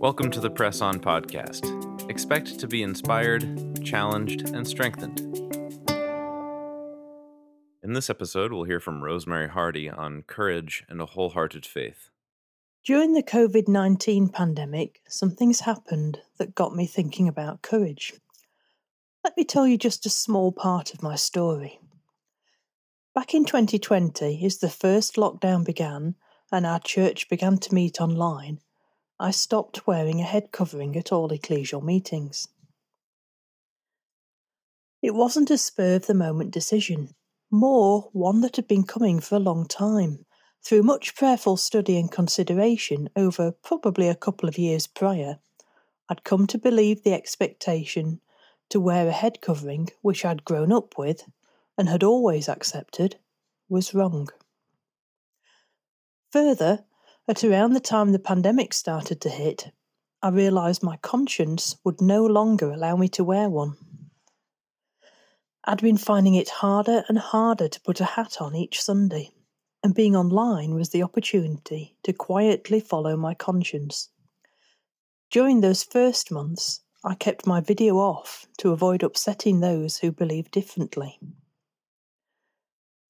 Welcome to the Press On podcast. Expect to be inspired, challenged, and strengthened. In this episode, we'll hear from Rosemary Hardy on courage and a wholehearted faith. During the COVID 19 pandemic, some things happened that got me thinking about courage. Let me tell you just a small part of my story. Back in 2020, as the first lockdown began and our church began to meet online, I stopped wearing a head covering at all ecclesial meetings. It wasn't a spur of the moment decision, more one that had been coming for a long time, through much prayerful study and consideration over probably a couple of years prior. I'd come to believe the expectation to wear a head covering, which I'd grown up with and had always accepted, was wrong. Further, at around the time the pandemic started to hit, I realised my conscience would no longer allow me to wear one. I'd been finding it harder and harder to put a hat on each Sunday, and being online was the opportunity to quietly follow my conscience. During those first months, I kept my video off to avoid upsetting those who believed differently.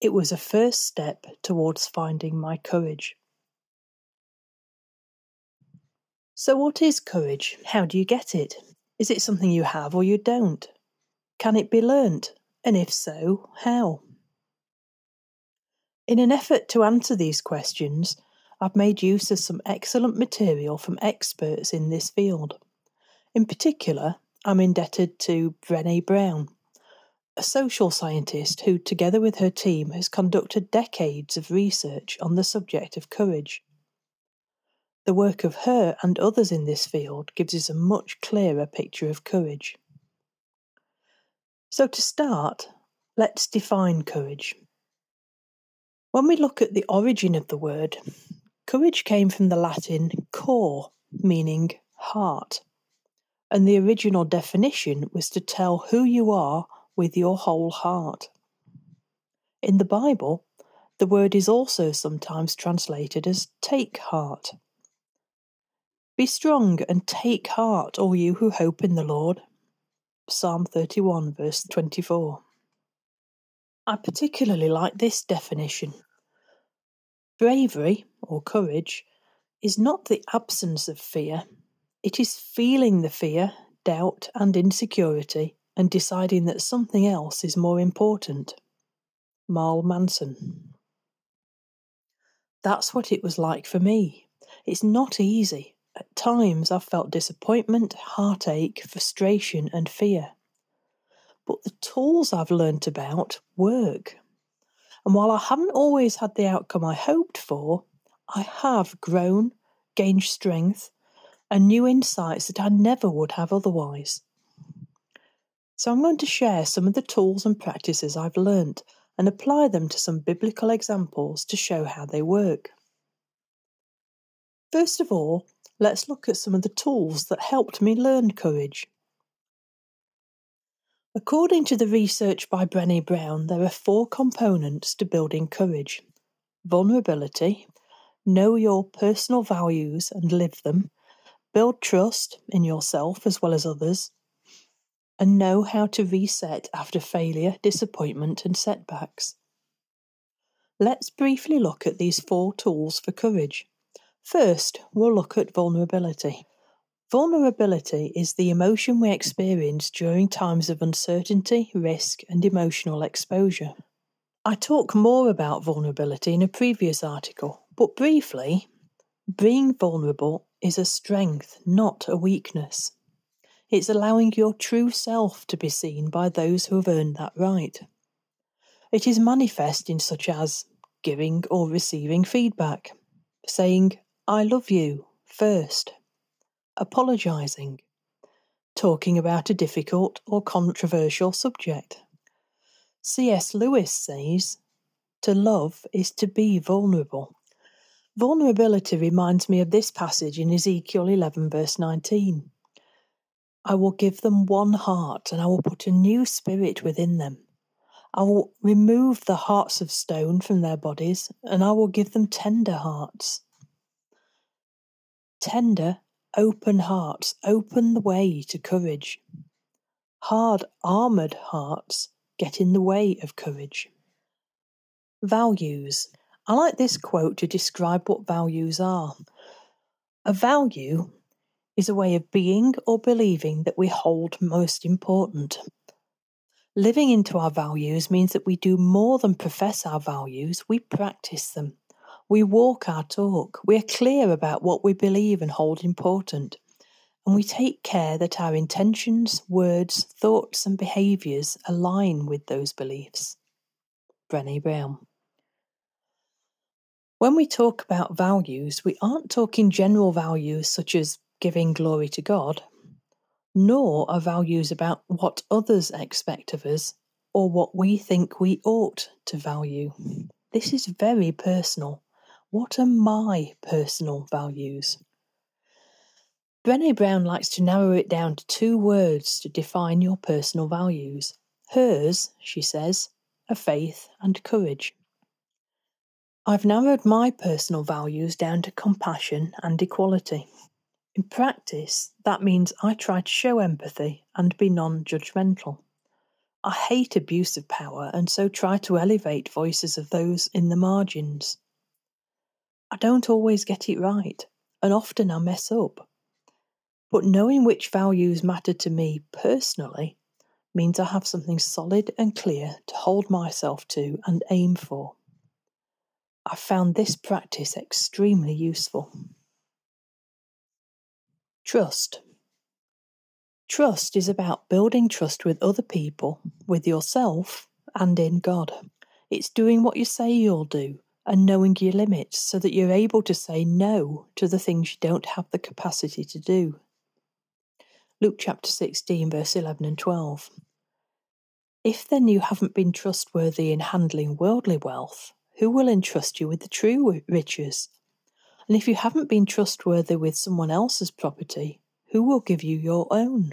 It was a first step towards finding my courage. So, what is courage? How do you get it? Is it something you have or you don't? Can it be learnt? And if so, how? In an effort to answer these questions, I've made use of some excellent material from experts in this field. In particular, I'm indebted to Brené Brown, a social scientist who, together with her team, has conducted decades of research on the subject of courage. The work of her and others in this field gives us a much clearer picture of courage. So, to start, let's define courage. When we look at the origin of the word, courage came from the Latin cor, meaning heart, and the original definition was to tell who you are with your whole heart. In the Bible, the word is also sometimes translated as take heart. Be strong and take heart, all you who hope in the Lord. Psalm 31, verse 24. I particularly like this definition. Bravery, or courage, is not the absence of fear, it is feeling the fear, doubt, and insecurity and deciding that something else is more important. Mark Manson. That's what it was like for me. It's not easy, at times I've felt disappointment, heartache, frustration, and fear. But the tools I've learnt about work. And while I haven't always had the outcome I hoped for, I have grown, gained strength, and new insights that I never would have otherwise. So I'm going to share some of the tools and practices I've learnt and apply them to some biblical examples to show how they work. First of all, let's look at some of the tools that helped me learn courage. According to the research by Brené Brown, there are four components to building courage vulnerability, know your personal values and live them, build trust in yourself as well as others, and know how to reset after failure, disappointment, and setbacks. Let's briefly look at these four tools for courage. First, we'll look at vulnerability. Vulnerability is the emotion we experience during times of uncertainty, risk, and emotional exposure. I talk more about vulnerability in a previous article, but briefly, being vulnerable is a strength, not a weakness. It's allowing your true self to be seen by those who have earned that right. It is manifest in such as giving or receiving feedback, saying, I love you first, apologising, talking about a difficult or controversial subject. C.S. Lewis says, To love is to be vulnerable. Vulnerability reminds me of this passage in Ezekiel 11, verse 19. I will give them one heart, and I will put a new spirit within them. I will remove the hearts of stone from their bodies, and I will give them tender hearts tender open hearts open the way to courage. Hard, armoured hearts get in the way of courage. Values. I like this quote to describe what values are. A value is a way of being or believing that we hold most important. Living into our values means that we do more than profess our values, we practice them. We walk our talk. We are clear about what we believe and hold important. And we take care that our intentions, words, thoughts, and behaviours align with those beliefs. Brené Brown. When we talk about values, we aren't talking general values such as giving glory to God, nor are values about what others expect of us or what we think we ought to value. This is very personal what are my personal values? Brené Brown likes to narrow it down to two words to define your personal values. Hers, she says, are faith and courage. I've narrowed my personal values down to compassion and equality. In practice, that means I try to show empathy and be non judgmental. I hate abuse of power and so try to elevate voices of those in the margins. I don't always get it right, and often I mess up. But knowing which values matter to me personally means I have something solid and clear to hold myself to and aim for. I found this practice extremely useful. Trust. Trust is about building trust with other people, with yourself, and in God. It's doing what you say you'll do and knowing your limits so that you're able to say no to the things you don't have the capacity to do. Luke chapter 16, verse 11 and 12. If then you haven't been trustworthy in handling worldly wealth, who will entrust you with the true riches? And if you haven't been trustworthy with someone else's property, who will give you your own?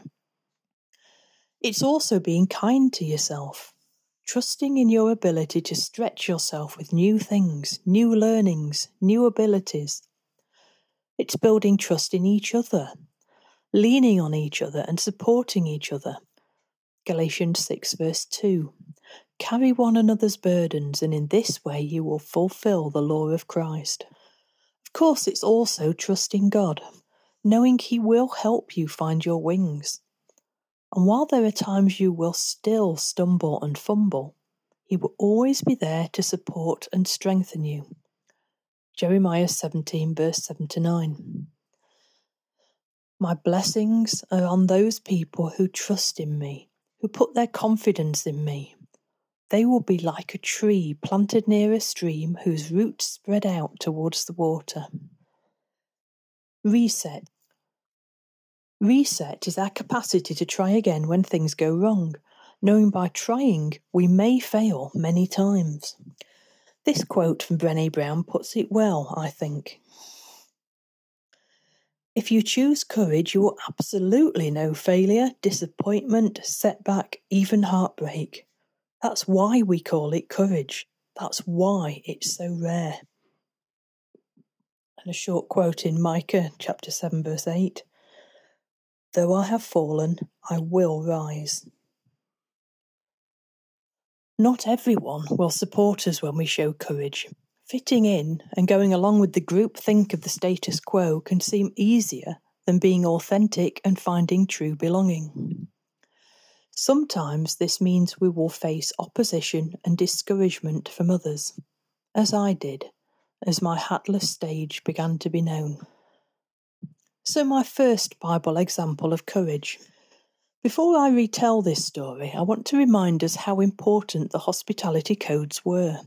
It's also being kind to yourself trusting in your ability to stretch yourself with new things, new learnings, new abilities. It's building trust in each other, leaning on each other and supporting each other. Galatians 6, verse 2. Carry one another's burdens, and in this way you will fulfill the law of Christ. Of course, it's also trusting God, knowing He will help you find your wings and while there are times you will still stumble and fumble, He will always be there to support and strengthen you. Jeremiah 17, verse 7 to 9. My blessings are on those people who trust in me, who put their confidence in me. They will be like a tree planted near a stream whose roots spread out towards the water. Reset Reset is our capacity to try again when things go wrong, knowing by trying we may fail many times. This quote from Brené Brown puts it well, I think. If you choose courage, you will absolutely know failure, disappointment, setback, even heartbreak. That's why we call it courage. That's why it's so rare. And a short quote in Micah chapter 7, verse 8 Though I have fallen, I will rise. Not everyone will support us when we show courage. Fitting in and going along with the group think of the status quo can seem easier than being authentic and finding true belonging. Sometimes this means we will face opposition and discouragement from others, as I did, as my hatless stage began to be known. So, my first Bible example of courage. Before I retell this story, I want to remind us how important the hospitality codes were,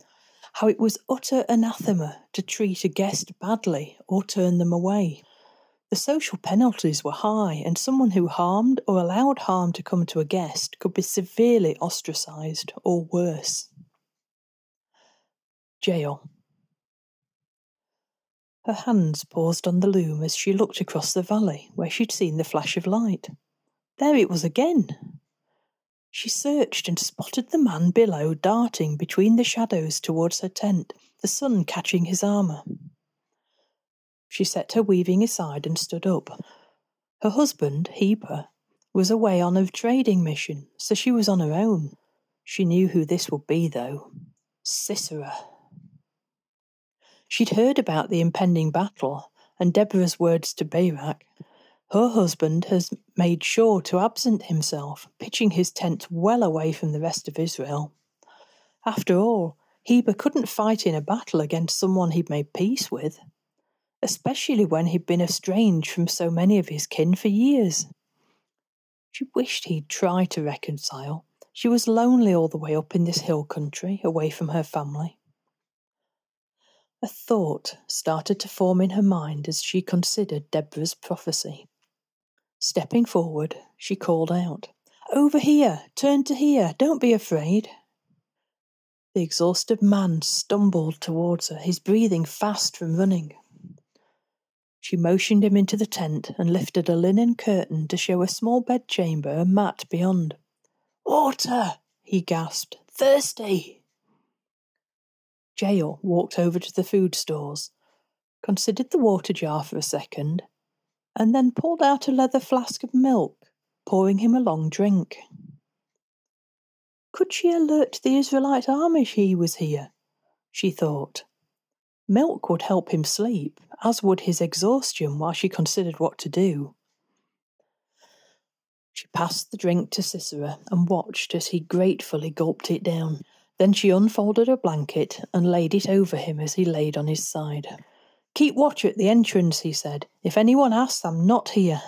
how it was utter anathema to treat a guest badly or turn them away. The social penalties were high, and someone who harmed or allowed harm to come to a guest could be severely ostracised or worse. Jael. Her hands paused on the loom as she looked across the valley where she'd seen the flash of light. There it was again. She searched and spotted the man below darting between the shadows towards her tent, the sun catching his armour. She set her weaving aside and stood up. Her husband, Heber, was away on a trading mission, so she was on her own. She knew who this would be, though Sisera. She'd heard about the impending battle and Deborah's words to Barak. Her husband has made sure to absent himself, pitching his tent well away from the rest of Israel. After all, Heber couldn't fight in a battle against someone he'd made peace with, especially when he'd been estranged from so many of his kin for years. She wished he'd try to reconcile. She was lonely all the way up in this hill country, away from her family. A thought started to form in her mind as she considered Deborah's prophecy. Stepping forward, she called out, Over here! Turn to here! Don't be afraid! The exhausted man stumbled towards her, his breathing fast from running. She motioned him into the tent and lifted a linen curtain to show a small bedchamber and mat beyond. Water! he gasped. Thirsty! Jael walked over to the food stores, considered the water jar for a second, and then pulled out a leather flask of milk, pouring him a long drink. Could she alert the Israelite army he was here? She thought. Milk would help him sleep, as would his exhaustion while she considered what to do. She passed the drink to Sisera and watched as he gratefully gulped it down. Then she unfolded a blanket and laid it over him as he laid on his side. Keep watch at the entrance, he said. If anyone asks, I'm not here.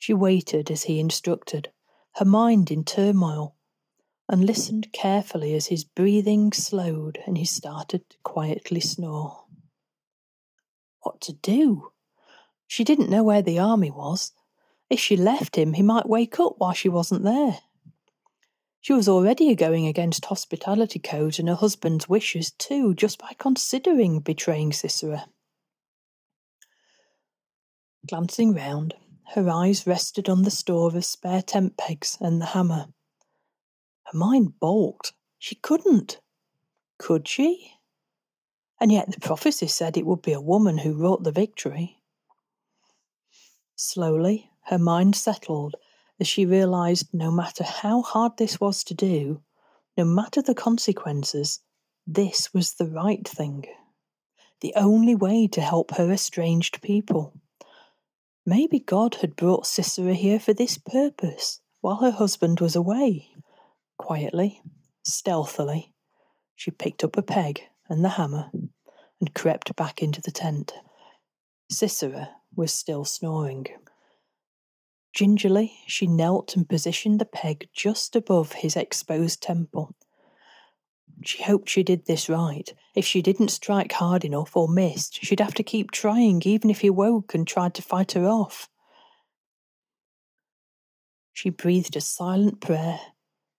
She waited as he instructed, her mind in turmoil and listened carefully as his breathing slowed and he started to quietly snore. What to do? She didn't know where the army was. If she left him, he might wake up while she wasn't there. She was already going against hospitality codes and her husband's wishes too, just by considering betraying Sisera. Glancing round, her eyes rested on the store of spare tent pegs and the hammer. Her mind balked. She couldn't. Could she? And yet the prophecy said it would be a woman who wrought the victory. Slowly, her mind settled as she realized no matter how hard this was to do, no matter the consequences, this was the right thing. The only way to help her estranged people. Maybe God had brought Sisera here for this purpose while her husband was away. Quietly, stealthily, she picked up a peg and the hammer and crept back into the tent. Sisera was still snoring. Gingerly, she knelt and positioned the peg just above his exposed temple. She hoped she did this right. If she didn't strike hard enough or missed, she'd have to keep trying even if he woke and tried to fight her off. She breathed a silent prayer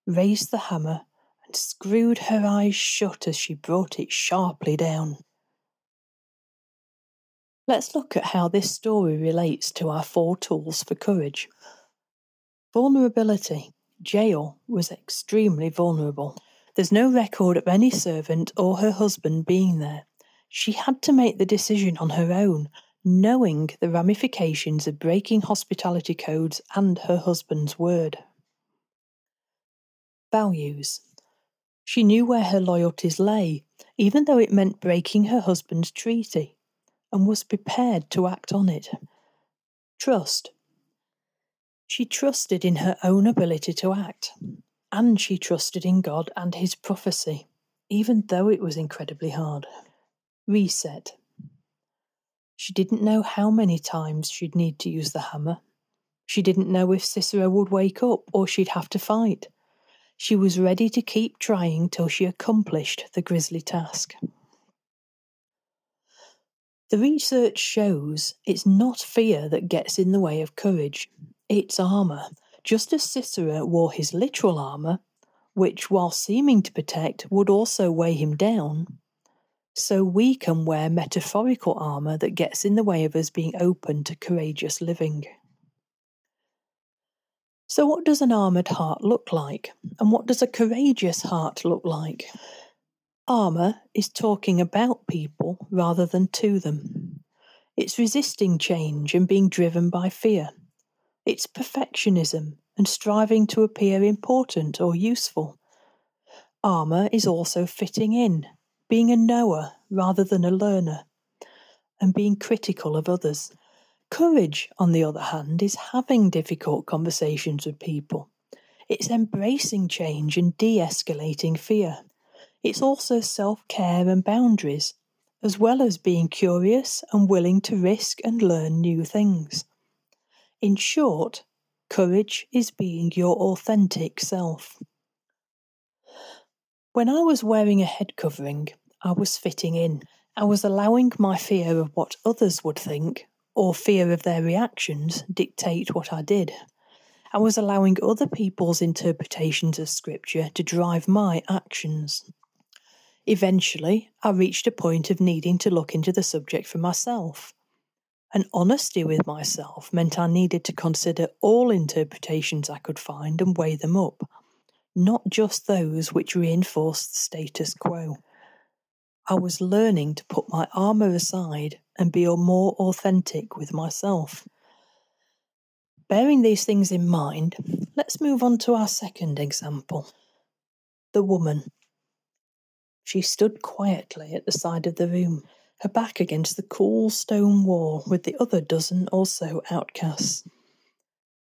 raised the hammer, and screwed her eyes shut as she brought it sharply down. Let's look at how this story relates to our four tools for courage. Vulnerability. Jael was extremely vulnerable. There's no record of any servant or her husband being there. She had to make the decision on her own, knowing the ramifications of breaking hospitality codes and her husband's word. Values. She knew where her loyalties lay, even though it meant breaking her husband's treaty, and was prepared to act on it. Trust. She trusted in her own ability to act, and she trusted in God and His prophecy, even though it was incredibly hard. Reset. She didn't know how many times she'd need to use the hammer. She didn't know if Sisera would wake up or she'd have to fight. She was ready to keep trying till she accomplished the grisly task. The research shows it's not fear that gets in the way of courage, it's armour. Just as Sisera wore his literal armour, which, while seeming to protect, would also weigh him down, so we can wear metaphorical armour that gets in the way of us being open to courageous living. So, what does an armoured heart look like? And what does a courageous heart look like? Armour is talking about people rather than to them. It's resisting change and being driven by fear. It's perfectionism and striving to appear important or useful. Armour is also fitting in, being a knower rather than a learner, and being critical of others. Courage, on the other hand, is having difficult conversations with people. It's embracing change and de escalating fear. It's also self care and boundaries, as well as being curious and willing to risk and learn new things. In short, courage is being your authentic self. When I was wearing a head covering, I was fitting in. I was allowing my fear of what others would think or fear of their reactions dictate what I did. I was allowing other people's interpretations of Scripture to drive my actions. Eventually, I reached a point of needing to look into the subject for myself. And honesty with myself meant I needed to consider all interpretations I could find and weigh them up, not just those which reinforced the status quo. I was learning to put my armour aside and be more authentic with myself. Bearing these things in mind, let's move on to our second example the woman. She stood quietly at the side of the room, her back against the cool stone wall with the other dozen or so outcasts.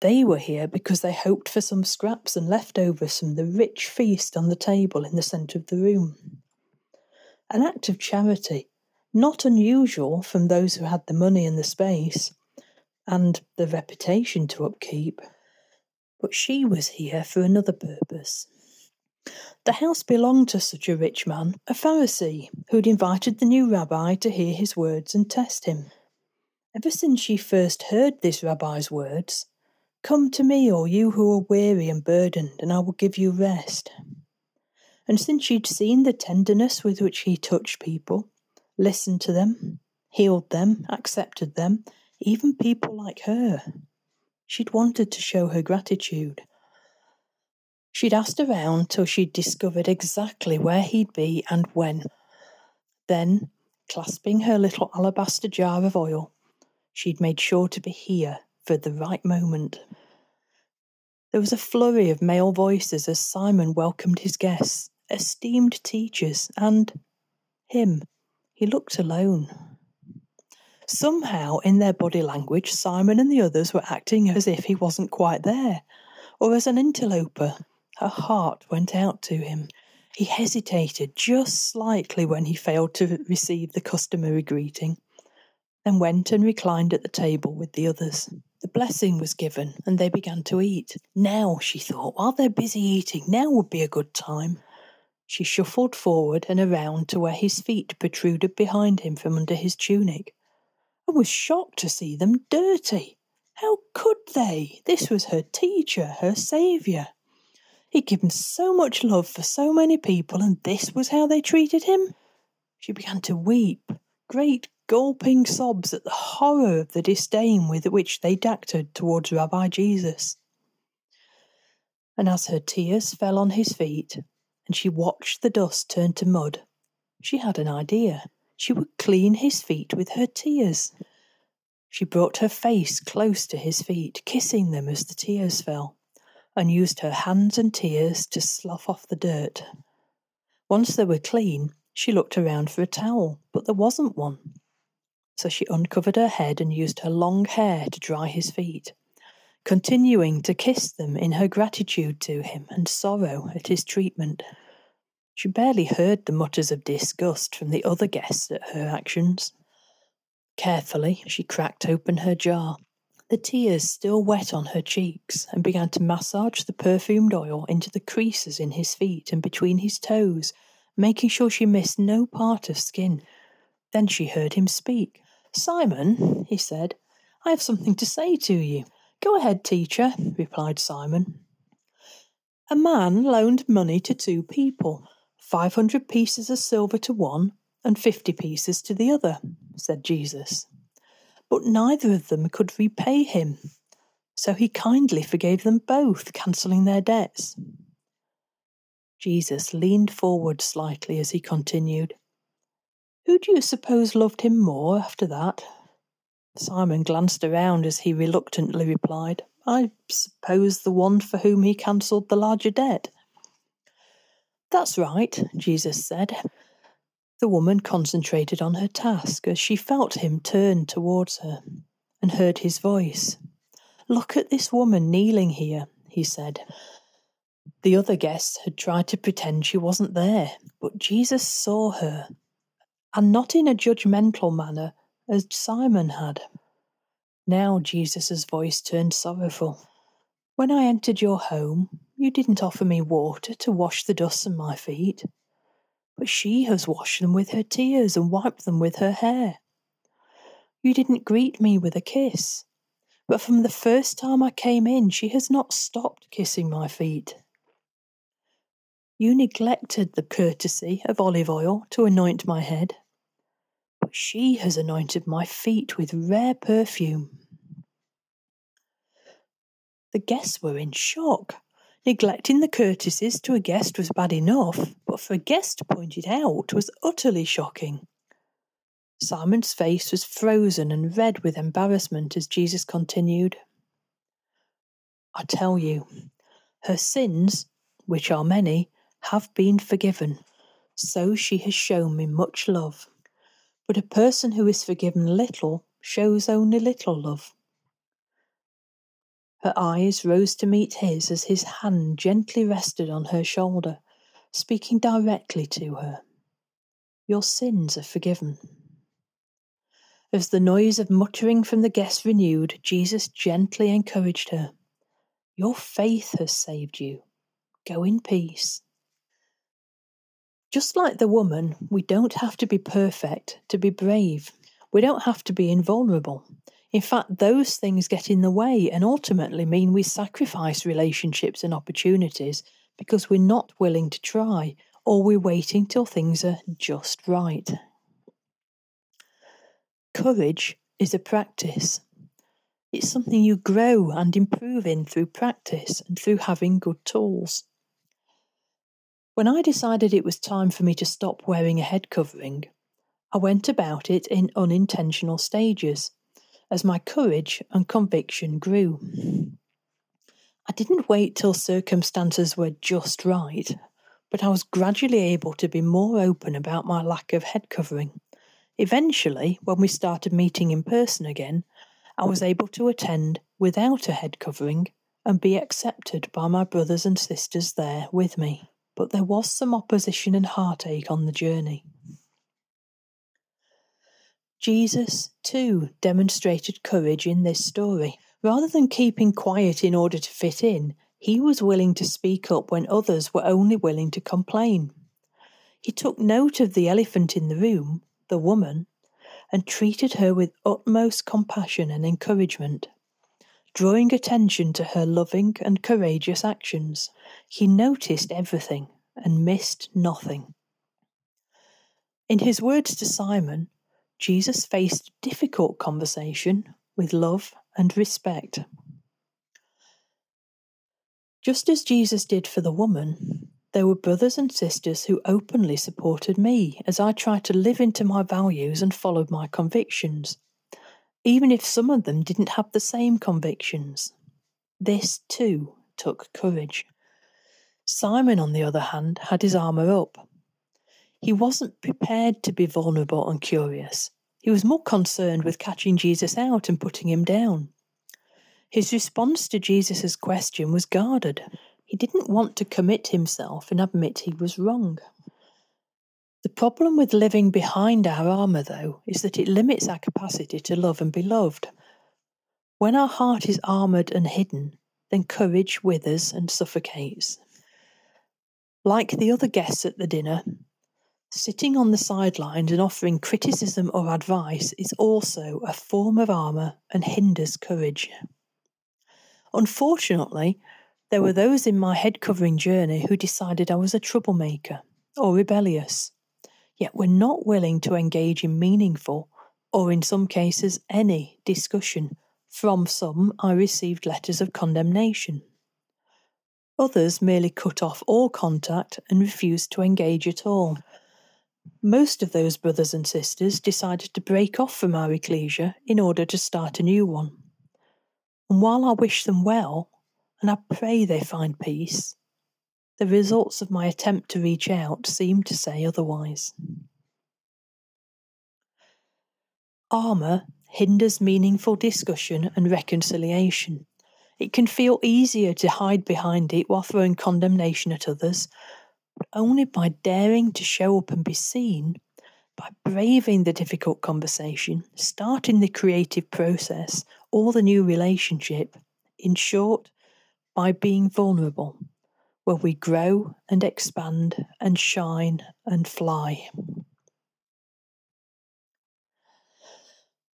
They were here because they hoped for some scraps and leftovers from the rich feast on the table in the centre of the room an act of charity, not unusual from those who had the money and the space, and the reputation to upkeep. But she was here for another purpose. The house belonged to such a rich man, a Pharisee, who'd invited the new rabbi to hear his words and test him. Ever since she first heard this rabbi's words, Come to me, all you who are weary and burdened, and I will give you rest and since she'd seen the tenderness with which he touched people, listened to them, healed them, accepted them, even people like her, she'd wanted to show her gratitude. She'd asked around till she'd discovered exactly where he'd be and when. Then, clasping her little alabaster jar of oil, she'd made sure to be here for the right moment. There was a flurry of male voices as Simon welcomed his guests, esteemed teachers, and him. He looked alone. Somehow, in their body language, Simon and the others were acting as if he wasn't quite there, or as an interloper. Her heart went out to him. He hesitated just slightly when he failed to receive the customary greeting, then went and reclined at the table with the others. The blessing was given, and they began to eat. Now, she thought, while they're busy eating, now would be a good time. She shuffled forward and around to where his feet protruded behind him from under his tunic, and was shocked to see them dirty. How could they? This was her teacher, her saviour. He'd given so much love for so many people, and this was how they treated him? She began to weep, great gulping sobs at the horror of the disdain with which they acted towards Rabbi Jesus. And as her tears fell on his feet, and she watched the dust turn to mud. She had an idea. She would clean his feet with her tears. She brought her face close to his feet, kissing them as the tears fell, and used her hands and tears to slough off the dirt. Once they were clean, she looked around for a towel, but there wasn't one. So she uncovered her head and used her long hair to dry his feet continuing to kiss them in her gratitude to him and sorrow at his treatment. She barely heard the mutters of disgust from the other guests at her actions. Carefully, she cracked open her jar, the tears still wet on her cheeks, and began to massage the perfumed oil into the creases in his feet and between his toes, making sure she missed no part of skin. Then she heard him speak. Simon, he said, I have something to say to you. Go ahead, teacher, replied Simon. A man loaned money to two people, five hundred pieces of silver to one and fifty pieces to the other, said Jesus. But neither of them could repay him, so he kindly forgave them both, cancelling their debts. Jesus leaned forward slightly as he continued. Who do you suppose loved him more after that? Simon glanced around as he reluctantly replied, I suppose the one for whom he cancelled the larger debt. That's right, Jesus said. The woman concentrated on her task as she felt him turn towards her and heard his voice. Look at this woman kneeling here, he said. The other guests had tried to pretend she wasn't there, but Jesus saw her, and not in a judgmental manner as Simon had. Now Jesus' voice turned sorrowful. When I entered your home, you didn't offer me water to wash the dust from my feet, but she has washed them with her tears and wiped them with her hair. You didn't greet me with a kiss, but from the first time I came in, she has not stopped kissing my feet. You neglected the courtesy of olive oil to anoint my head, but she has anointed my feet with rare perfume. The guests were in shock. Neglecting the courtesies to a guest was bad enough, but for a guest to point it out was utterly shocking. Simon's face was frozen and red with embarrassment as Jesus continued. I tell you, her sins, which are many, have been forgiven. So she has shown me much love. But a person who is forgiven little shows only little love. Her eyes rose to meet his as his hand gently rested on her shoulder, speaking directly to her. Your sins are forgiven. As the noise of muttering from the guests renewed, Jesus gently encouraged her. Your faith has saved you. Go in peace. Just like the woman, we don't have to be perfect to be brave. We don't have to be invulnerable. In fact, those things get in the way and ultimately mean we sacrifice relationships and opportunities because we're not willing to try or we're waiting till things are just right. Courage is a practice. It's something you grow and improve in through practice and through having good tools. When I decided it was time for me to stop wearing a head covering, I went about it in unintentional stages as my courage and conviction grew. I didn't wait till circumstances were just right, but I was gradually able to be more open about my lack of head covering Eventually, when we started meeting in person again, I was able to attend without a head covering and be accepted by my brothers and sisters there with me. But there was some opposition and heartache on the journey. Jesus, too, demonstrated courage in this story. Rather than keeping quiet in order to fit in, he was willing to speak up when others were only willing to complain. He took note of the elephant in the room the woman, and treated her with utmost compassion and encouragement. Drawing attention to her loving and courageous actions, he noticed everything and missed nothing. In his words to Simon, Jesus faced difficult conversation with love and respect. Just as Jesus did for the woman, there were brothers and sisters who openly supported me as I tried to live into my values and followed my convictions, even if some of them didn't have the same convictions. This, too, took courage. Simon, on the other hand, had his armour up. He wasn't prepared to be vulnerable and curious. He was more concerned with catching Jesus out and putting him down. His response to Jesus' question was guarded he didn't want to commit himself and admit he was wrong. The problem with living behind our armour, though, is that it limits our capacity to love and be loved. When our heart is armoured and hidden, then courage withers and suffocates. Like the other guests at the dinner, sitting on the sidelines and offering criticism or advice is also a form of armour and hinders courage. Unfortunately, there were those in my head covering journey who decided I was a troublemaker or rebellious, yet were not willing to engage in meaningful, or in some cases any, discussion. From some, I received letters of condemnation. Others merely cut off all contact and refused to engage at all. Most of those brothers and sisters decided to break off from our ecclesia in order to start a new one. And while I wish them well, and I pray they find peace, the results of my attempt to reach out seem to say otherwise. Armour hinders meaningful discussion and reconciliation. It can feel easier to hide behind it while throwing condemnation at others, only by daring to show up and be seen, by braving the difficult conversation, starting the creative process or the new relationship, in short, by being vulnerable, will we grow and expand and shine and fly.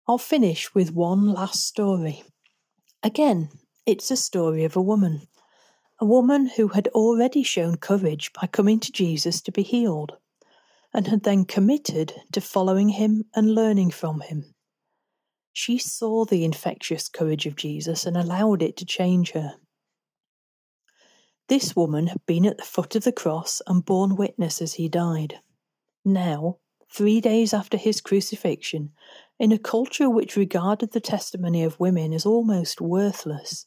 I'll finish with one last story. Again, it's a story of a woman. A woman who had already shown courage by coming to Jesus to be healed, and had then committed to following him and learning from him. She saw the infectious courage of Jesus and allowed it to change her. This woman had been at the foot of the cross and borne witness as he died. Now, three days after his crucifixion, in a culture which regarded the testimony of women as almost worthless,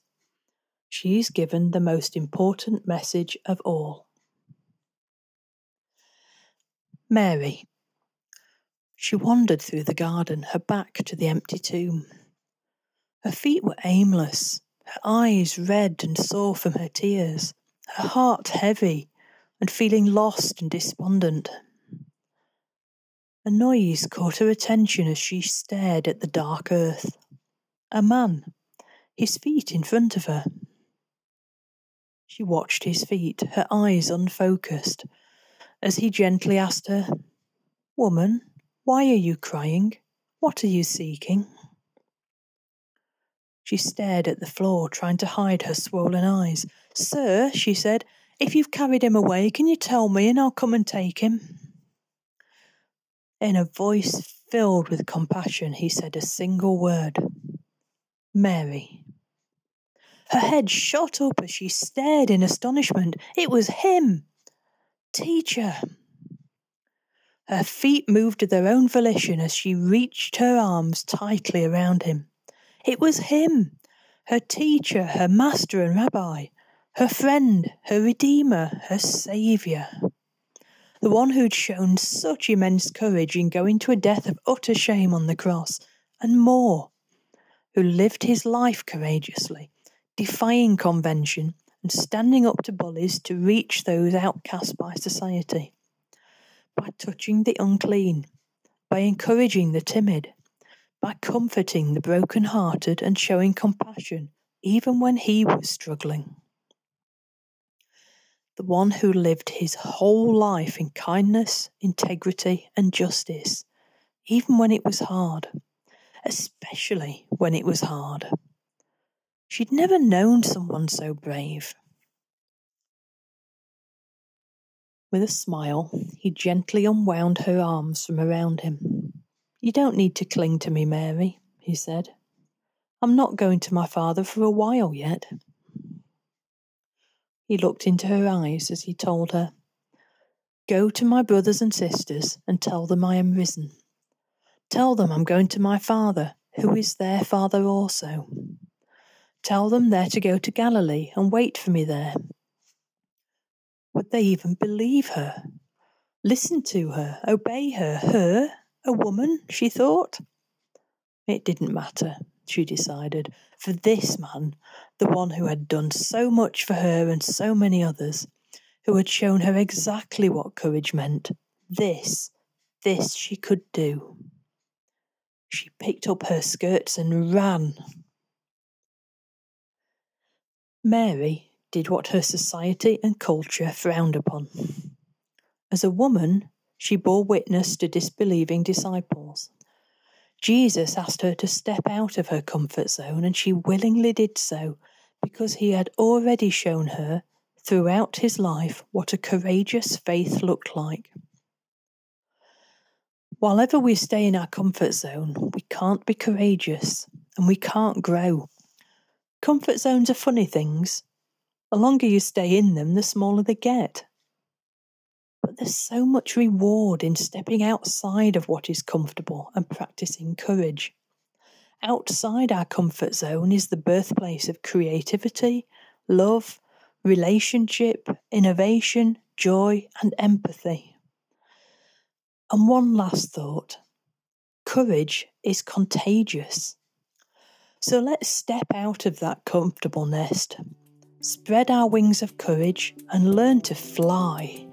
she's given the most important message of all. Mary. She wandered through the garden, her back to the empty tomb. Her feet were aimless, her eyes red and sore from her tears, her heart heavy and feeling lost and despondent. A noise caught her attention as she stared at the dark earth. A man, his feet in front of her. She watched his feet, her eyes unfocused, as he gently asked her, Woman, why are you crying? What are you seeking? She stared at the floor, trying to hide her swollen eyes. Sir, she said, if you've carried him away, can you tell me and I'll come and take him? In a voice filled with compassion, he said a single word Mary. Her head shot up as she stared in astonishment. It was him! Teacher! Her feet moved of their own volition as she reached her arms tightly around him. It was him! Her teacher, her master and rabbi, her friend, her redeemer, her saviour. The one who'd shown such immense courage in going to a death of utter shame on the cross, and more, who lived his life courageously, defying convention and standing up to bullies to reach those outcast by society. By touching the unclean, by encouraging the timid, by comforting the broken-hearted and showing compassion even when he was struggling. The one who lived his whole life in kindness, integrity, and justice, even when it was hard, especially when it was hard. She'd never known someone so brave. With a smile, he gently unwound her arms from around him. You don't need to cling to me, Mary, he said. I'm not going to my father for a while yet. He looked into her eyes as he told her, Go to my brothers and sisters and tell them I am risen. Tell them I'm going to my father, who is their father also. Tell them they're to go to Galilee and wait for me there. Would they even believe her? Listen to her, obey her, her, a woman, she thought. It didn't matter, she decided, for this man, the one who had done so much for her and so many others, who had shown her exactly what courage meant, this, this she could do. She picked up her skirts and ran. Mary did what her society and culture frowned upon. As a woman, she bore witness to disbelieving disciples. Jesus asked her to step out of her comfort zone, and she willingly did so because he had already shown her throughout his life what a courageous faith looked like. While ever we stay in our comfort zone, we can't be courageous and we can't grow. Comfort zones are funny things. The longer you stay in them, the smaller they get. But there's so much reward in stepping outside of what is comfortable and practicing courage. Outside our comfort zone is the birthplace of creativity, love, relationship, innovation, joy, and empathy. And one last thought courage is contagious. So let's step out of that comfortable nest, spread our wings of courage, and learn to fly.